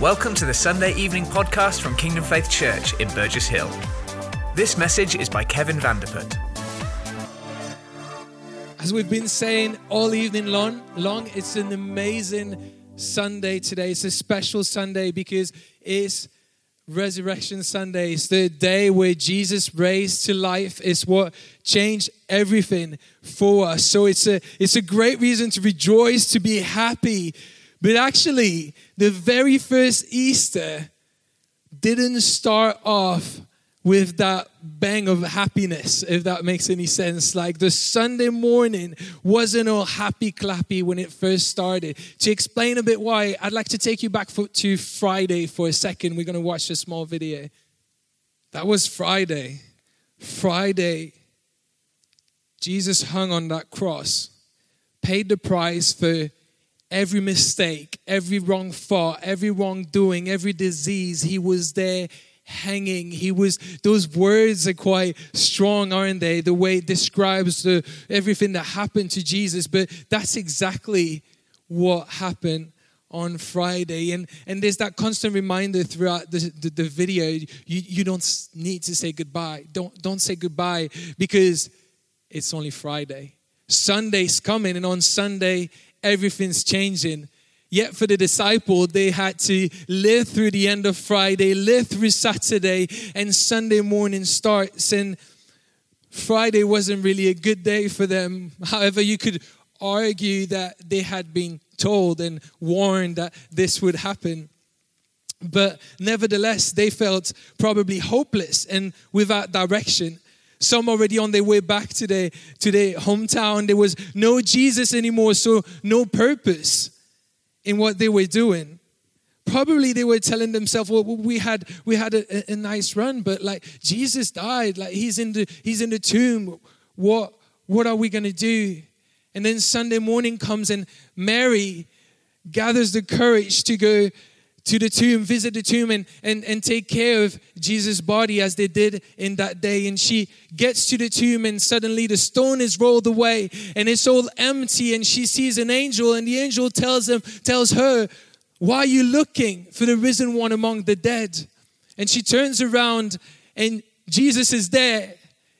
Welcome to the Sunday evening podcast from Kingdom Faith Church in Burgess Hill. This message is by Kevin Vanderput. As we've been saying all evening long, long, it's an amazing Sunday today. It's a special Sunday because it's Resurrection Sunday. It's the day where Jesus raised to life. It's what changed everything for us. So it's a it's a great reason to rejoice, to be happy. But actually, the very first Easter didn't start off with that bang of happiness, if that makes any sense. Like the Sunday morning wasn't all happy clappy when it first started. To explain a bit why, I'd like to take you back for, to Friday for a second. We're going to watch a small video. That was Friday. Friday, Jesus hung on that cross, paid the price for every mistake, every wrong thought, every wrongdoing, every disease. He was there hanging. He was, those words are quite strong, aren't they? The way it describes the, everything that happened to Jesus. But that's exactly what happened on Friday. And, and there's that constant reminder throughout the, the, the video you, you don't need to say goodbye. Don't, don't say goodbye because it's only Friday. Sunday's coming, and on Sunday, everything's changing. Yet for the disciple, they had to live through the end of Friday, live through Saturday, and Sunday morning starts. And Friday wasn't really a good day for them. However, you could argue that they had been told and warned that this would happen. But nevertheless, they felt probably hopeless and without direction. Some already on their way back to their, to their hometown. There was no Jesus anymore, so no purpose in what they were doing. Probably they were telling themselves, "Well, we had we had a, a, nice run, but like Jesus died, like he's in the he's in the tomb. What what are we gonna do?" And then Sunday morning comes, and Mary gathers the courage to go to the tomb, visit the tomb, and, and, and take care of Jesus' body as they did in that day. And she gets to the tomb, and suddenly the stone is rolled away, and it's all empty. And she sees an angel, and the angel tells him, tells her, Why are you looking for the risen one among the dead? And she turns around, and Jesus is there.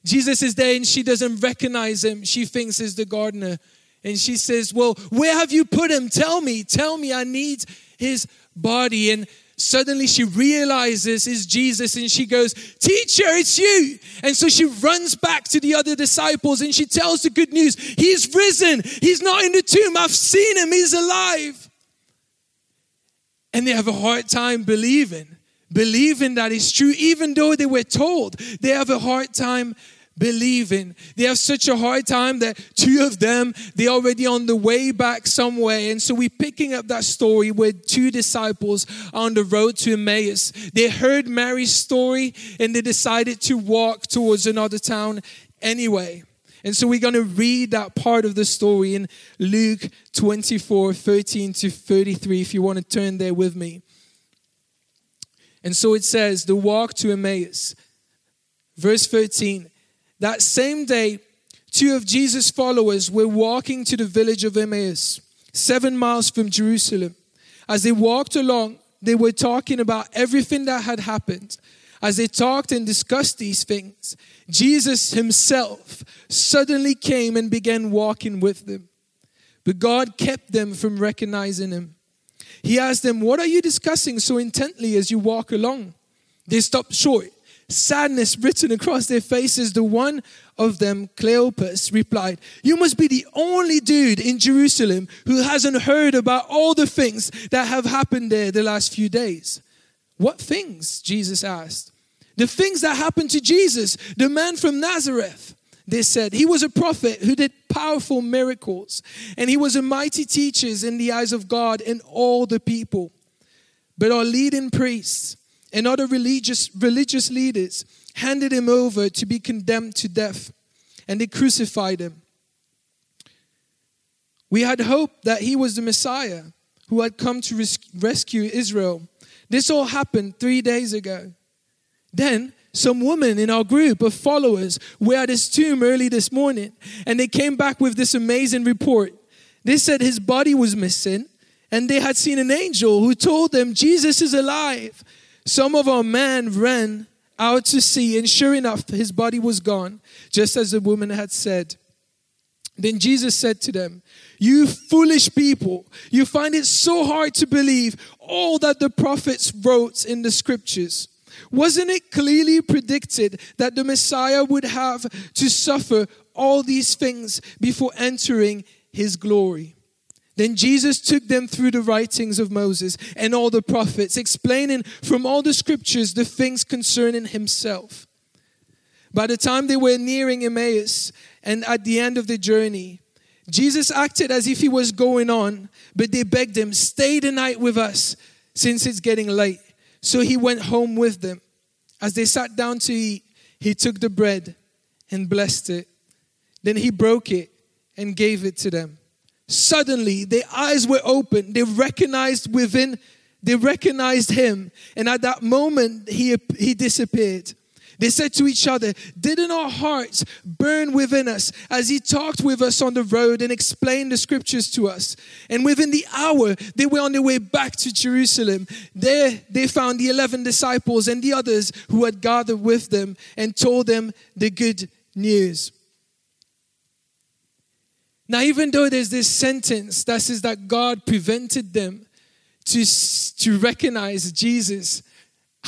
Jesus is there, and she doesn't recognize him. She thinks he's the gardener. And she says, Well, where have you put him? Tell me, tell me, I need his body. And suddenly she realizes it's Jesus and she goes, Teacher, it's you. And so she runs back to the other disciples and she tells the good news He's risen. He's not in the tomb. I've seen him. He's alive. And they have a hard time believing, believing that it's true, even though they were told. They have a hard time believing. They have such a hard time that two of them, they're already on the way back somewhere. And so we're picking up that story where two disciples on the road to Emmaus. They heard Mary's story and they decided to walk towards another town anyway. And so we're going to read that part of the story in Luke 24 13 to 33, if you want to turn there with me. And so it says, the walk to Emmaus. Verse 13 that same day, two of Jesus' followers were walking to the village of Emmaus, seven miles from Jerusalem. As they walked along, they were talking about everything that had happened. As they talked and discussed these things, Jesus himself suddenly came and began walking with them. But God kept them from recognizing him. He asked them, What are you discussing so intently as you walk along? They stopped short sadness written across their faces. The one of them, Cleopas, replied, You must be the only dude in Jerusalem who hasn't heard about all the things that have happened there the last few days. What things? Jesus asked. The things that happened to Jesus, the man from Nazareth. They said he was a prophet who did powerful miracles, and he was a mighty teacher in the eyes of God and all the people. But our leading priests and other religious, religious leaders handed him over to be condemned to death, and they crucified him. We had hoped that he was the Messiah who had come to res- rescue Israel. This all happened three days ago. Then, some women in our group of followers were at his tomb early this morning, and they came back with this amazing report. They said his body was missing, and they had seen an angel who told them, Jesus is alive. Some of our men ran out to see, and sure enough, his body was gone, just as the woman had said. Then Jesus said to them, You foolish people, you find it so hard to believe all that the prophets wrote in the scriptures. Wasn't it clearly predicted that the Messiah would have to suffer all these things before entering his glory? Then Jesus took them through the writings of Moses and all the prophets, explaining from all the scriptures the things concerning himself. By the time they were nearing Emmaus and at the end of the journey, Jesus acted as if he was going on, but they begged him, Stay the night with us since it's getting late. So he went home with them. As they sat down to eat, he took the bread and blessed it. Then he broke it and gave it to them. Suddenly, their eyes were open. They recognized within, they recognized him. And at that moment, he, he disappeared. They said to each other, Didn't our hearts burn within us as he talked with us on the road and explained the scriptures to us? And within the hour, they were on their way back to Jerusalem. There, they found the 11 disciples and the others who had gathered with them and told them the good news. Now, even though there's this sentence that says that God prevented them to, to recognize Jesus,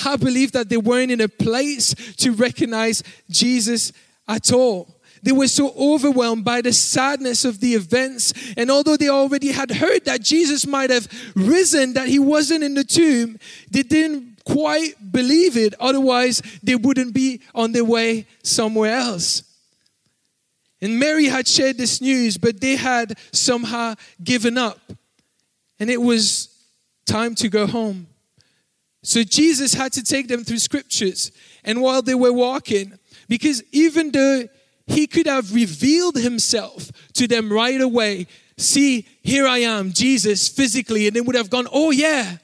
I believe that they weren't in a place to recognize Jesus at all. They were so overwhelmed by the sadness of the events. And although they already had heard that Jesus might have risen, that he wasn't in the tomb, they didn't quite believe it. Otherwise, they wouldn't be on their way somewhere else. And Mary had shared this news, but they had somehow given up. And it was time to go home. So Jesus had to take them through scriptures. And while they were walking, because even though he could have revealed himself to them right away, see, here I am, Jesus, physically, and they would have gone, oh, yeah,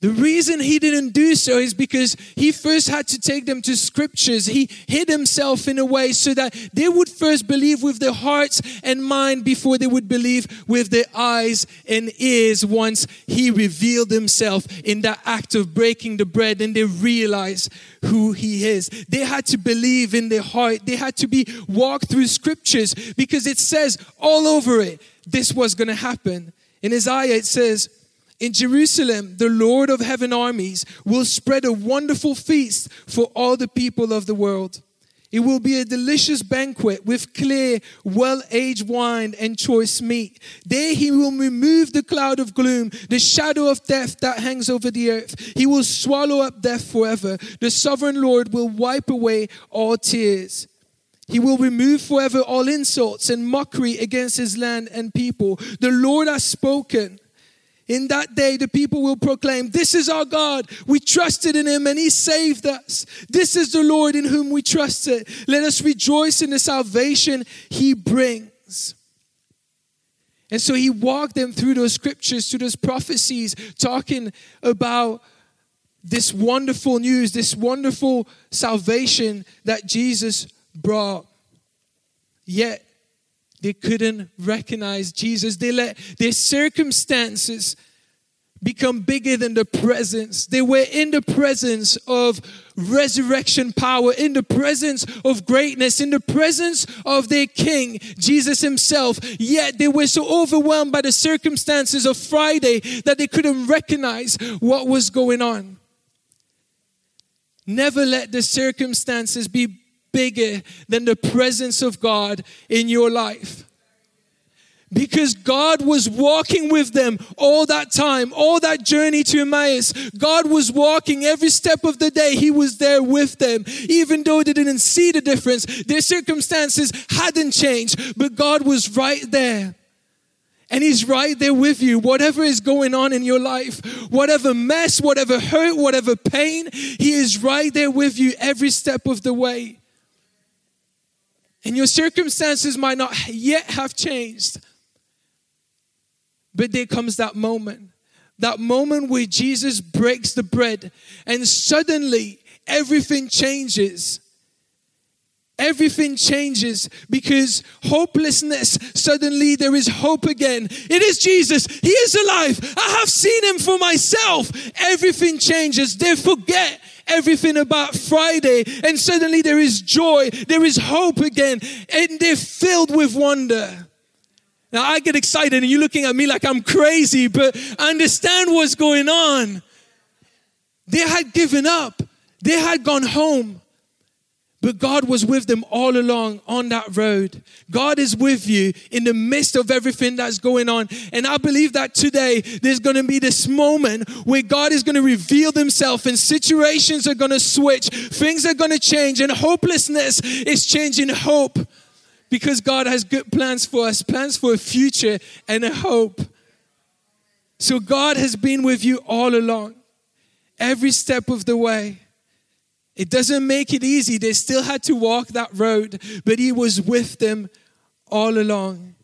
the reason he didn't do so is because he first had to take them to scriptures. He hid himself in a way so that they would first believe with their hearts and mind before they would believe with their eyes and ears once he revealed himself in that act of breaking the bread and they realized who he is. They had to believe in their heart. They had to be walked through scriptures because it says all over it this was going to happen. In Isaiah it says, in Jerusalem, the Lord of heaven armies will spread a wonderful feast for all the people of the world. It will be a delicious banquet with clear, well aged wine and choice meat. There he will remove the cloud of gloom, the shadow of death that hangs over the earth. He will swallow up death forever. The sovereign Lord will wipe away all tears. He will remove forever all insults and mockery against his land and people. The Lord has spoken. In that day, the people will proclaim, This is our God. We trusted in him and he saved us. This is the Lord in whom we trusted. Let us rejoice in the salvation he brings. And so he walked them through those scriptures, through those prophecies, talking about this wonderful news, this wonderful salvation that Jesus brought. Yet, they couldn't recognize Jesus. They let their circumstances become bigger than the presence. They were in the presence of resurrection power, in the presence of greatness, in the presence of their King, Jesus Himself. Yet they were so overwhelmed by the circumstances of Friday that they couldn't recognize what was going on. Never let the circumstances be bigger than the presence of God in your life. Because God was walking with them all that time, all that journey to Emmaus. God was walking every step of the day. He was there with them. Even though they didn't see the difference, their circumstances hadn't changed, but God was right there. And He's right there with you. Whatever is going on in your life, whatever mess, whatever hurt, whatever pain, He is right there with you every step of the way. And your circumstances might not yet have changed. But there comes that moment. That moment where Jesus breaks the bread and suddenly everything changes. Everything changes because hopelessness, suddenly there is hope again. It is Jesus. He is alive. I have seen him for myself. Everything changes. They forget everything about Friday and suddenly there is joy. There is hope again and they're filled with wonder. Now I get excited and you're looking at me like I'm crazy, but understand what's going on. They had given up. They had gone home. But God was with them all along on that road. God is with you in the midst of everything that's going on. And I believe that today there's going to be this moment where God is going to reveal himself and situations are going to switch. Things are going to change and hopelessness is changing hope because God has good plans for us, plans for a future and a hope. So God has been with you all along, every step of the way. It doesn't make it easy. They still had to walk that road, but He was with them all along.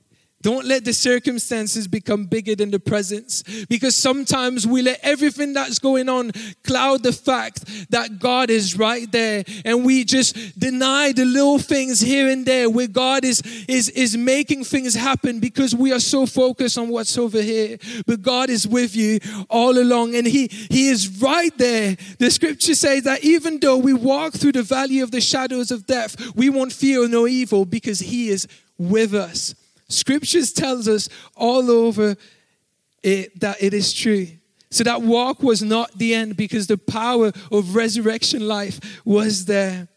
Don't let the circumstances become bigger than the presence because sometimes we let everything that's going on cloud the fact that God is right there and we just deny the little things here and there where God is is is making things happen because we are so focused on what's over here. But God is with you all along and he he is right there. The scripture says that even though we walk through the valley of the shadows of death we won't fear no evil because he is with us Scriptures tells us all over it that it is true. So that walk was not the end because the power of resurrection life was there.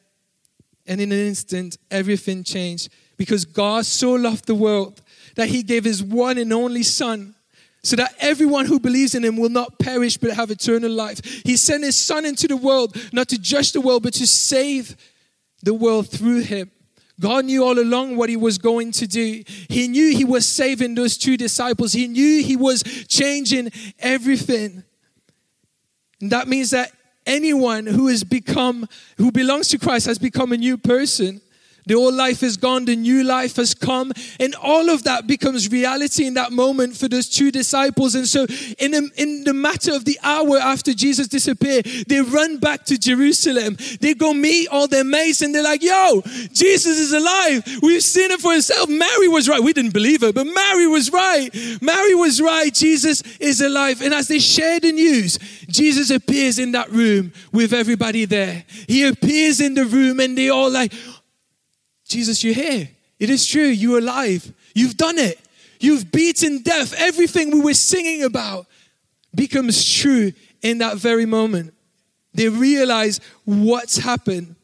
And in an instant, everything changed because God so loved the world that he gave his one and only Son so that everyone who believes in him will not perish but have eternal life. He sent his Son into the world not to judge the world but to save the world through him. God knew all along what he was going to do. He knew he was saving those two disciples. He knew he was changing everything. And that means that anyone who has become, who belongs to Christ has become a new person. The old life is gone, the new life has come, and all of that becomes reality in that moment for those two disciples. And so, in the, in the matter of the hour after Jesus disappeared, they run back to Jerusalem. They go meet all their mates, and they're like, Yo, Jesus is alive. We've seen it for ourselves. Mary was right. We didn't believe her, but Mary was right. Mary was right. Jesus is alive. And as they share the news, Jesus appears in that room with everybody there. He appears in the room, and they all like, Jesus, you're here. It is true. You're alive. You've done it. You've beaten death. Everything we were singing about becomes true in that very moment. They realize what's happened.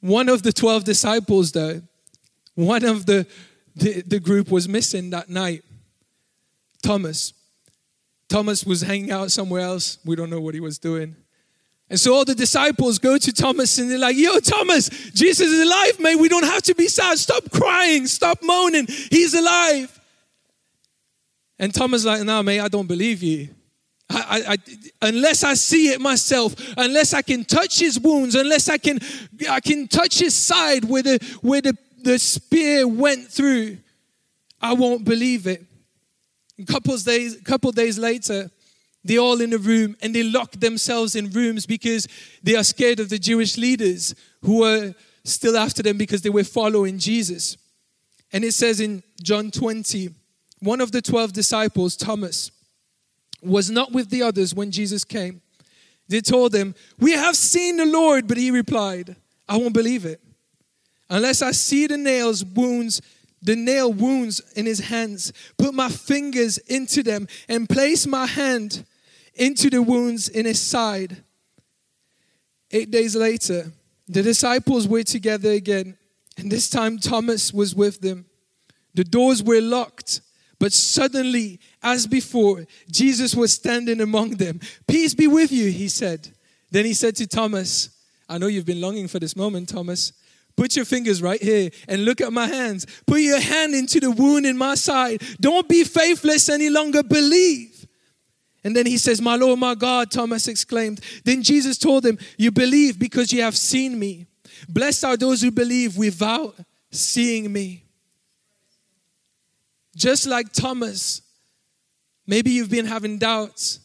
One of the 12 disciples, though, one of the, the, the group was missing that night. Thomas. Thomas was hanging out somewhere else. We don't know what he was doing. And so all the disciples go to Thomas and they're like, Yo, Thomas, Jesus is alive, man. We don't have to be sad. Stop crying. Stop moaning. He's alive. And Thomas like, No, mate, I don't believe you. I, I, I, unless I see it myself, unless I can touch his wounds, unless I can, I can touch his side where the, where the, the spear went through, I won't believe it. A couple days, couple days later, they're all in a room and they lock themselves in rooms because they are scared of the Jewish leaders who are still after them because they were following Jesus. And it says in John 20, one of the 12 disciples, Thomas, was not with the others when Jesus came. They told him, We have seen the Lord, but he replied, I won't believe it. Unless I see the nails, wounds, the nail wounds in his hands, put my fingers into them, and place my hand into the wounds in his side. Eight days later, the disciples were together again, and this time Thomas was with them. The doors were locked, but suddenly, as before, Jesus was standing among them. Peace be with you, he said. Then he said to Thomas, I know you've been longing for this moment, Thomas. Put your fingers right here and look at my hands. Put your hand into the wound in my side. Don't be faithless any longer. Believe. And then he says, My Lord, my God, Thomas exclaimed. Then Jesus told him, You believe because you have seen me. Blessed are those who believe without seeing me. Just like Thomas, maybe you've been having doubts.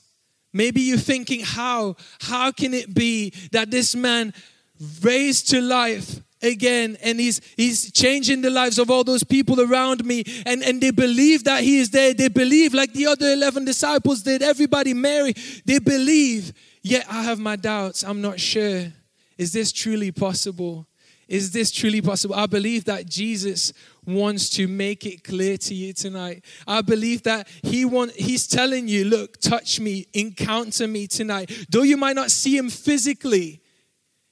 Maybe you're thinking, How? How can it be that this man raised to life again and he's he's changing the lives of all those people around me and and they believe that he is there. They believe like the other 11 disciples did everybody mary they believe. Yet i have my doubts. I'm not sure. Is this truly possible? Is this truly possible? I believe that jesus wants to make it clear to you tonight. I believe that he want he's telling you look touch me encounter me tonight. Though you might not see him physically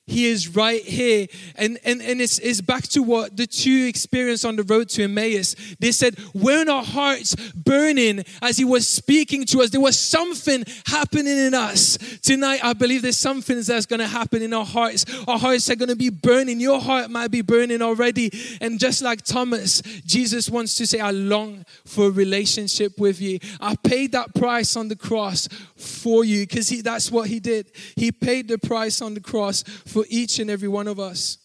he is right here. And, and, and it's, it's back to what the two experienced on the road to Emmaus. They said, Weren't our hearts burning as he was speaking to us? There was something happening in us. Tonight, I believe there's something that's going to happen in our hearts. Our hearts are going to be burning. Your heart might be burning already. And just like Thomas, Jesus wants to say, I long for a relationship with you. I paid that price on the cross for you because that's what he did. He paid the price on the cross for each and every one of us.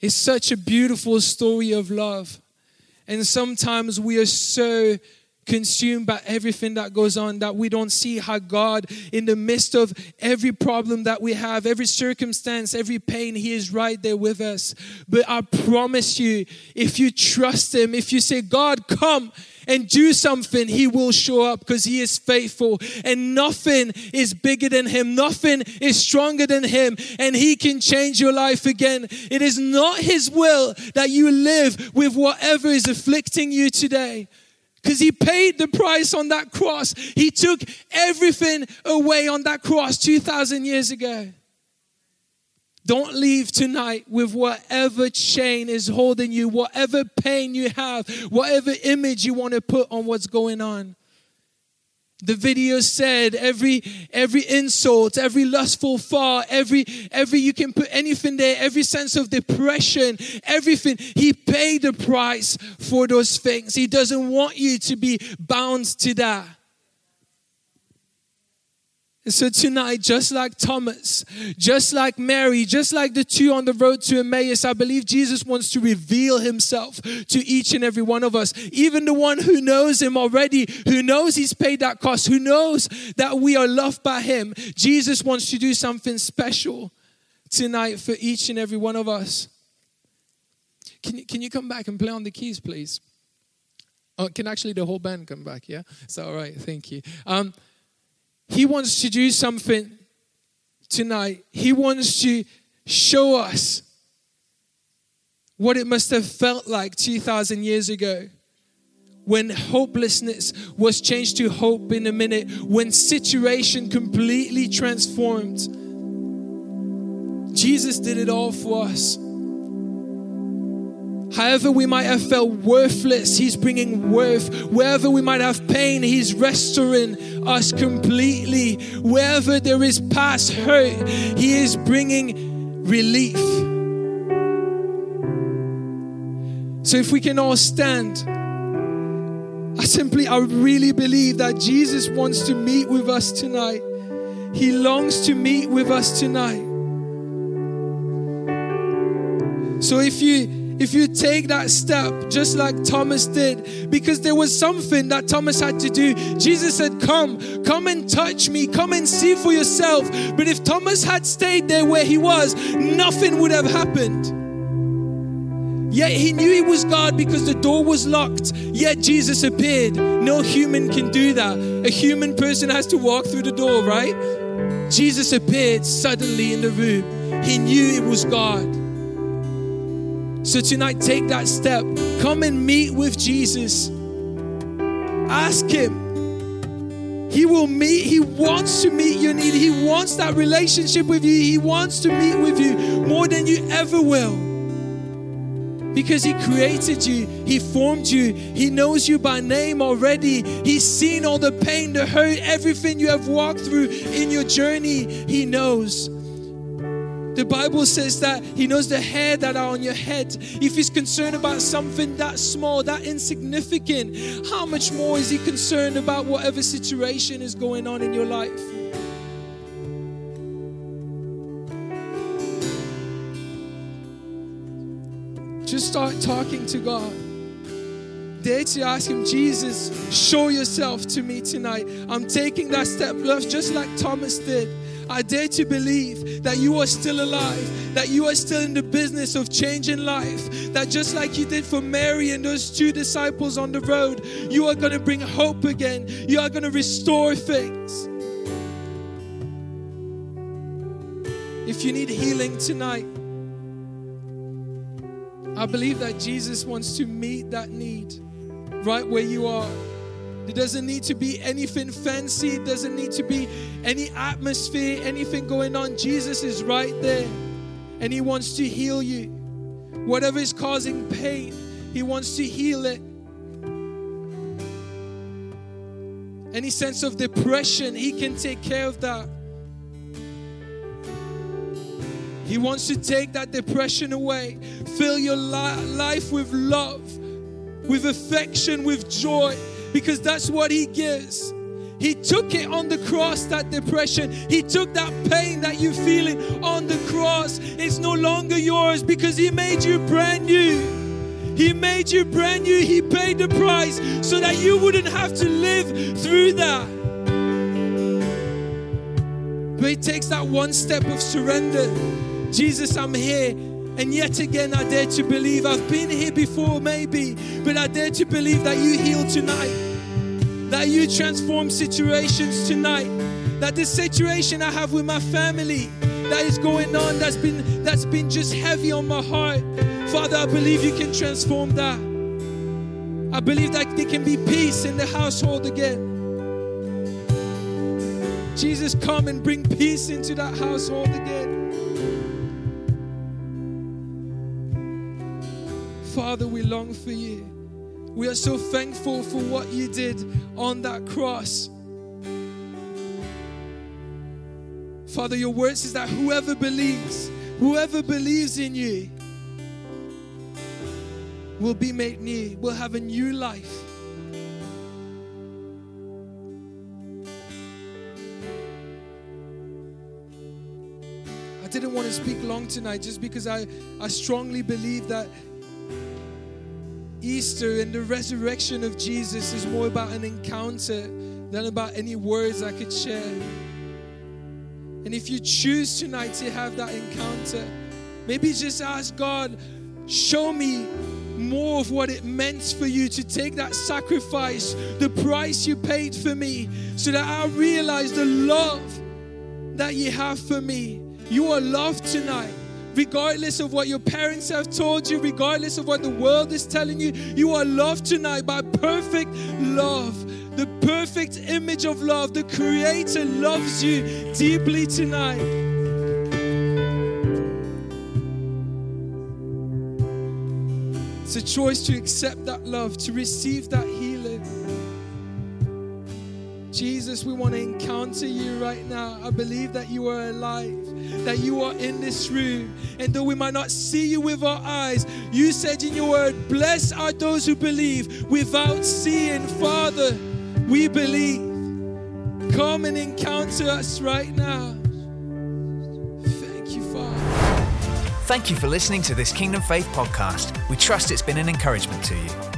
It's such a beautiful story of love. And sometimes we are so consumed by everything that goes on that we don't see how God, in the midst of every problem that we have, every circumstance, every pain, He is right there with us. But I promise you, if you trust Him, if you say, God, come and do something, He will show up because He is faithful. And nothing is bigger than Him, nothing is stronger than Him, and He can change your life again. It is not His will that you live with whatever is afflicting you today. Because he paid the price on that cross. He took everything away on that cross 2,000 years ago. Don't leave tonight with whatever chain is holding you, whatever pain you have, whatever image you want to put on what's going on. The video said every every insult, every lustful thought, every every you can put anything there, every sense of depression, everything. He paid the price for those things. He doesn't want you to be bound to that. And so tonight, just like Thomas, just like Mary, just like the two on the road to Emmaus, I believe Jesus wants to reveal himself to each and every one of us. Even the one who knows him already, who knows he's paid that cost, who knows that we are loved by him. Jesus wants to do something special tonight for each and every one of us. Can you, can you come back and play on the keys, please? Oh, can actually the whole band come back? Yeah? That all right? Thank you. Um, he wants to do something tonight. He wants to show us what it must have felt like 2,000 years ago when hopelessness was changed to hope in a minute, when situation completely transformed. Jesus did it all for us. However, we might have felt worthless, He's bringing worth. Wherever we might have pain, He's restoring us completely. Wherever there is past hurt, He is bringing relief. So, if we can all stand, I simply, I really believe that Jesus wants to meet with us tonight. He longs to meet with us tonight. So, if you if you take that step just like Thomas did, because there was something that Thomas had to do. Jesus said, Come, come and touch me, come and see for yourself. But if Thomas had stayed there where he was, nothing would have happened. Yet he knew he was God because the door was locked. Yet Jesus appeared. No human can do that. A human person has to walk through the door, right? Jesus appeared suddenly in the room. He knew it was God. So tonight, take that step. Come and meet with Jesus. Ask Him. He will meet, He wants to meet your need. He wants that relationship with you. He wants to meet with you more than you ever will. Because He created you, He formed you, He knows you by name already. He's seen all the pain, the hurt, everything you have walked through in your journey. He knows. The Bible says that He knows the hair that are on your head. If He's concerned about something that small, that insignificant, how much more is He concerned about whatever situation is going on in your life? Just start talking to God. Dare to ask Him, Jesus, show yourself to me tonight. I'm taking that step, love, just like Thomas did. I dare to believe that you are still alive, that you are still in the business of changing life, that just like you did for Mary and those two disciples on the road, you are going to bring hope again. You are going to restore things. If you need healing tonight, I believe that Jesus wants to meet that need right where you are. There doesn't need to be anything fancy, it doesn't need to be any atmosphere, anything going on. Jesus is right there and He wants to heal you. Whatever is causing pain, He wants to heal it. Any sense of depression, He can take care of that. He wants to take that depression away, fill your li- life with love, with affection, with joy, because that's what He gives. He took it on the cross, that depression. He took that pain that you're feeling on the cross. It's no longer yours because He made you brand new. He made you brand new. He paid the price so that you wouldn't have to live through that. But it takes that one step of surrender. Jesus, I'm here. And yet again, I dare to believe. I've been here before, maybe, but I dare to believe that you heal tonight, that you transform situations tonight, that the situation I have with my family that is going on, that's been that's been just heavy on my heart, Father, I believe you can transform that. I believe that there can be peace in the household again. Jesus, come and bring peace into that household again. Father, we long for you. We are so thankful for what you did on that cross. Father, your word says that whoever believes, whoever believes in you, will be made new, will have a new life. I didn't want to speak long tonight just because I, I strongly believe that Easter and the resurrection of Jesus is more about an encounter than about any words I could share. And if you choose tonight to have that encounter, maybe just ask God, show me more of what it meant for you to take that sacrifice, the price you paid for me, so that I realize the love that you have for me. You are loved tonight regardless of what your parents have told you, regardless of what the world is telling you, you are loved tonight by perfect love. The perfect image of love. The Creator loves you deeply tonight. It's a choice to accept that love, to receive that healing. Jesus, we want to encounter you right now. I believe that you are alive, that you are in this room. And though we might not see you with our eyes, you said in your word, Blessed are those who believe without seeing. Father, we believe. Come and encounter us right now. Thank you, Father. Thank you for listening to this Kingdom Faith podcast. We trust it's been an encouragement to you.